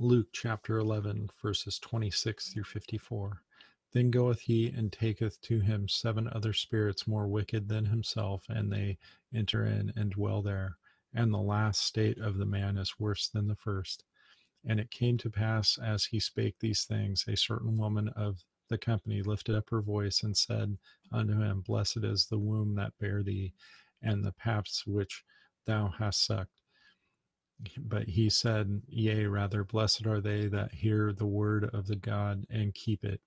Luke chapter 11, verses 26 through 54. Then goeth he and taketh to him seven other spirits more wicked than himself, and they enter in and dwell there. And the last state of the man is worse than the first. And it came to pass, as he spake these things, a certain woman of the company lifted up her voice and said unto him, Blessed is the womb that bare thee, and the paps which thou hast sucked. But he said, Yea, rather, blessed are they that hear the word of the God and keep it.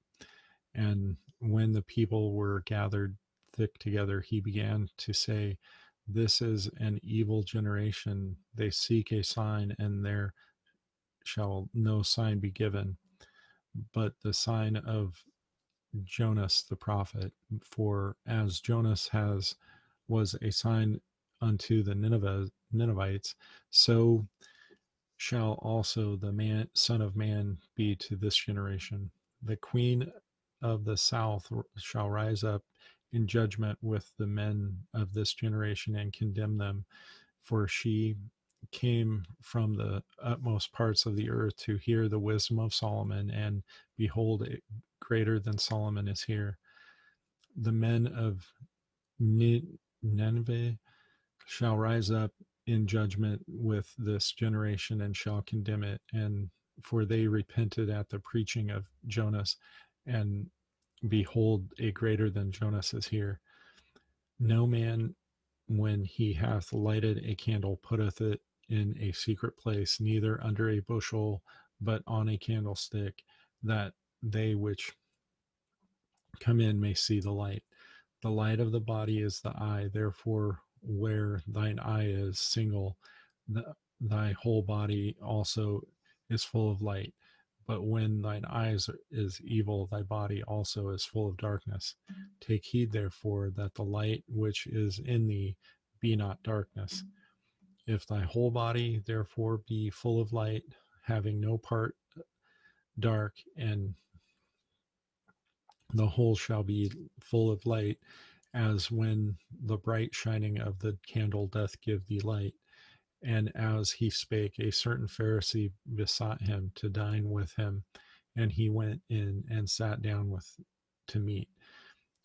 And when the people were gathered thick together, he began to say, This is an evil generation. They seek a sign, and there shall no sign be given, but the sign of Jonas the prophet. For as Jonas has was a sign unto the Nineveh, Ninevites, so shall also the man son of man be to this generation. The queen of the south shall rise up in judgment with the men of this generation and condemn them, for she came from the utmost parts of the earth to hear the wisdom of Solomon, and behold, greater than Solomon is here. The men of Nineveh shall rise up in judgment with this generation and shall condemn it, and for they repented at the preaching of Jonas, and behold, a greater than Jonas is here. No man, when he hath lighted a candle, putteth it in a secret place, neither under a bushel, but on a candlestick, that they which come in may see the light. The light of the body is the eye, therefore, where thine eye is single, the, thy whole body also is full of light. But when thine eyes is evil, thy body also is full of darkness. Mm. Take heed, therefore, that the light which is in thee be not darkness. Mm. If thy whole body, therefore, be full of light, having no part uh, dark, and the whole shall be full of light, as when the bright shining of the candle doth give thee light. And as he spake, a certain Pharisee besought him to dine with him, and he went in and sat down with to meat.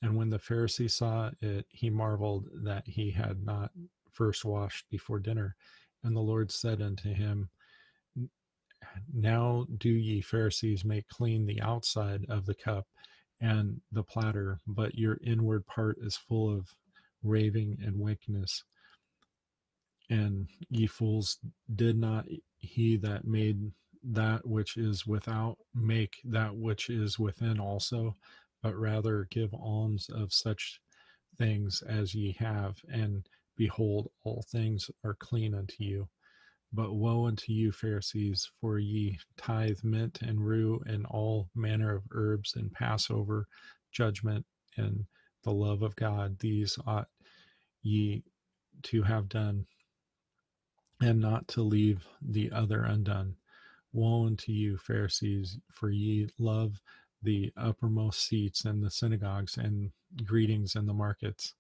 And when the Pharisee saw it, he marveled that he had not first washed before dinner. And the Lord said unto him, Now do ye Pharisees make clean the outside of the cup and the platter, but your inward part is full of raving and wickedness. And ye fools, did not he that made that which is without make that which is within also, but rather give alms of such things as ye have, and behold, all things are clean unto you. But woe unto you, Pharisees, for ye tithe mint and rue and all manner of herbs and Passover, judgment, and the love of God. These ought ye to have done, and not to leave the other undone. Woe unto you, Pharisees, for ye love the uppermost seats in the synagogues and greetings in the markets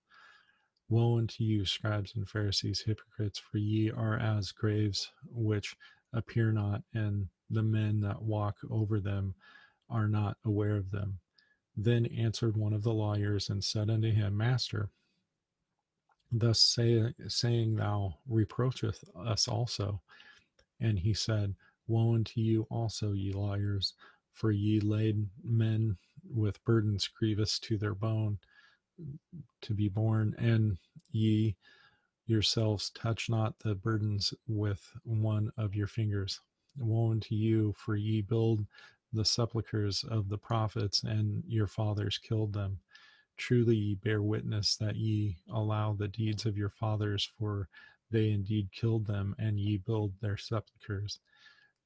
Woe unto you, scribes and Pharisees, hypocrites, for ye are as graves which appear not, and the men that walk over them are not aware of them. Then answered one of the lawyers and said unto him, Master, thus say, saying thou reproacheth us also. And he said, Woe unto you also, ye lawyers, for ye lade men with burdens grievous to their bone to be born, and ye yourselves touch not the burdens with one of your fingers. Woe unto you, for ye build the sepulchres of the prophets, and your fathers killed them. Truly ye bear witness that ye allow the deeds of your fathers, for they indeed killed them, and ye build their sepulchres.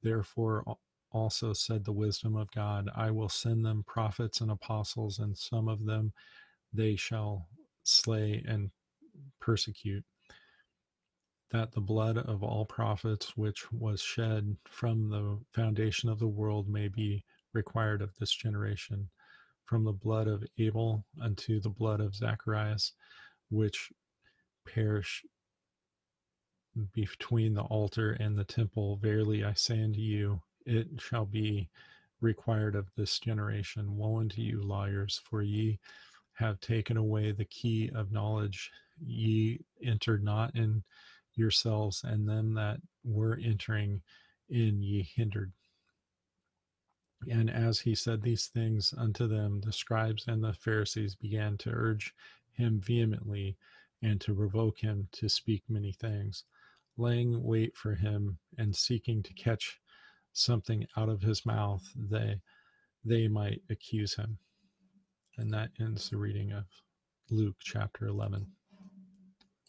Therefore also said the wisdom of God, I will send them prophets and apostles, and some of them they shall slay and persecute, that the blood of all prophets which was shed from the foundation of the world may be required of this generation, from the blood of Abel unto the blood of Zacharias, which perish between the altar and the temple. Verily I say unto you, it shall be required of this generation. Woe unto you, lawyers, for ye have taken away the key of knowledge. Ye entered not in yourselves, and them that were entering in ye hindered. And as he said these things unto them, the scribes and the Pharisees began to urge him vehemently and to provoke him to speak many things, laying wait for him and seeking to catch something out of his mouth, they they might accuse him. And that ends the reading of Luke chapter 11.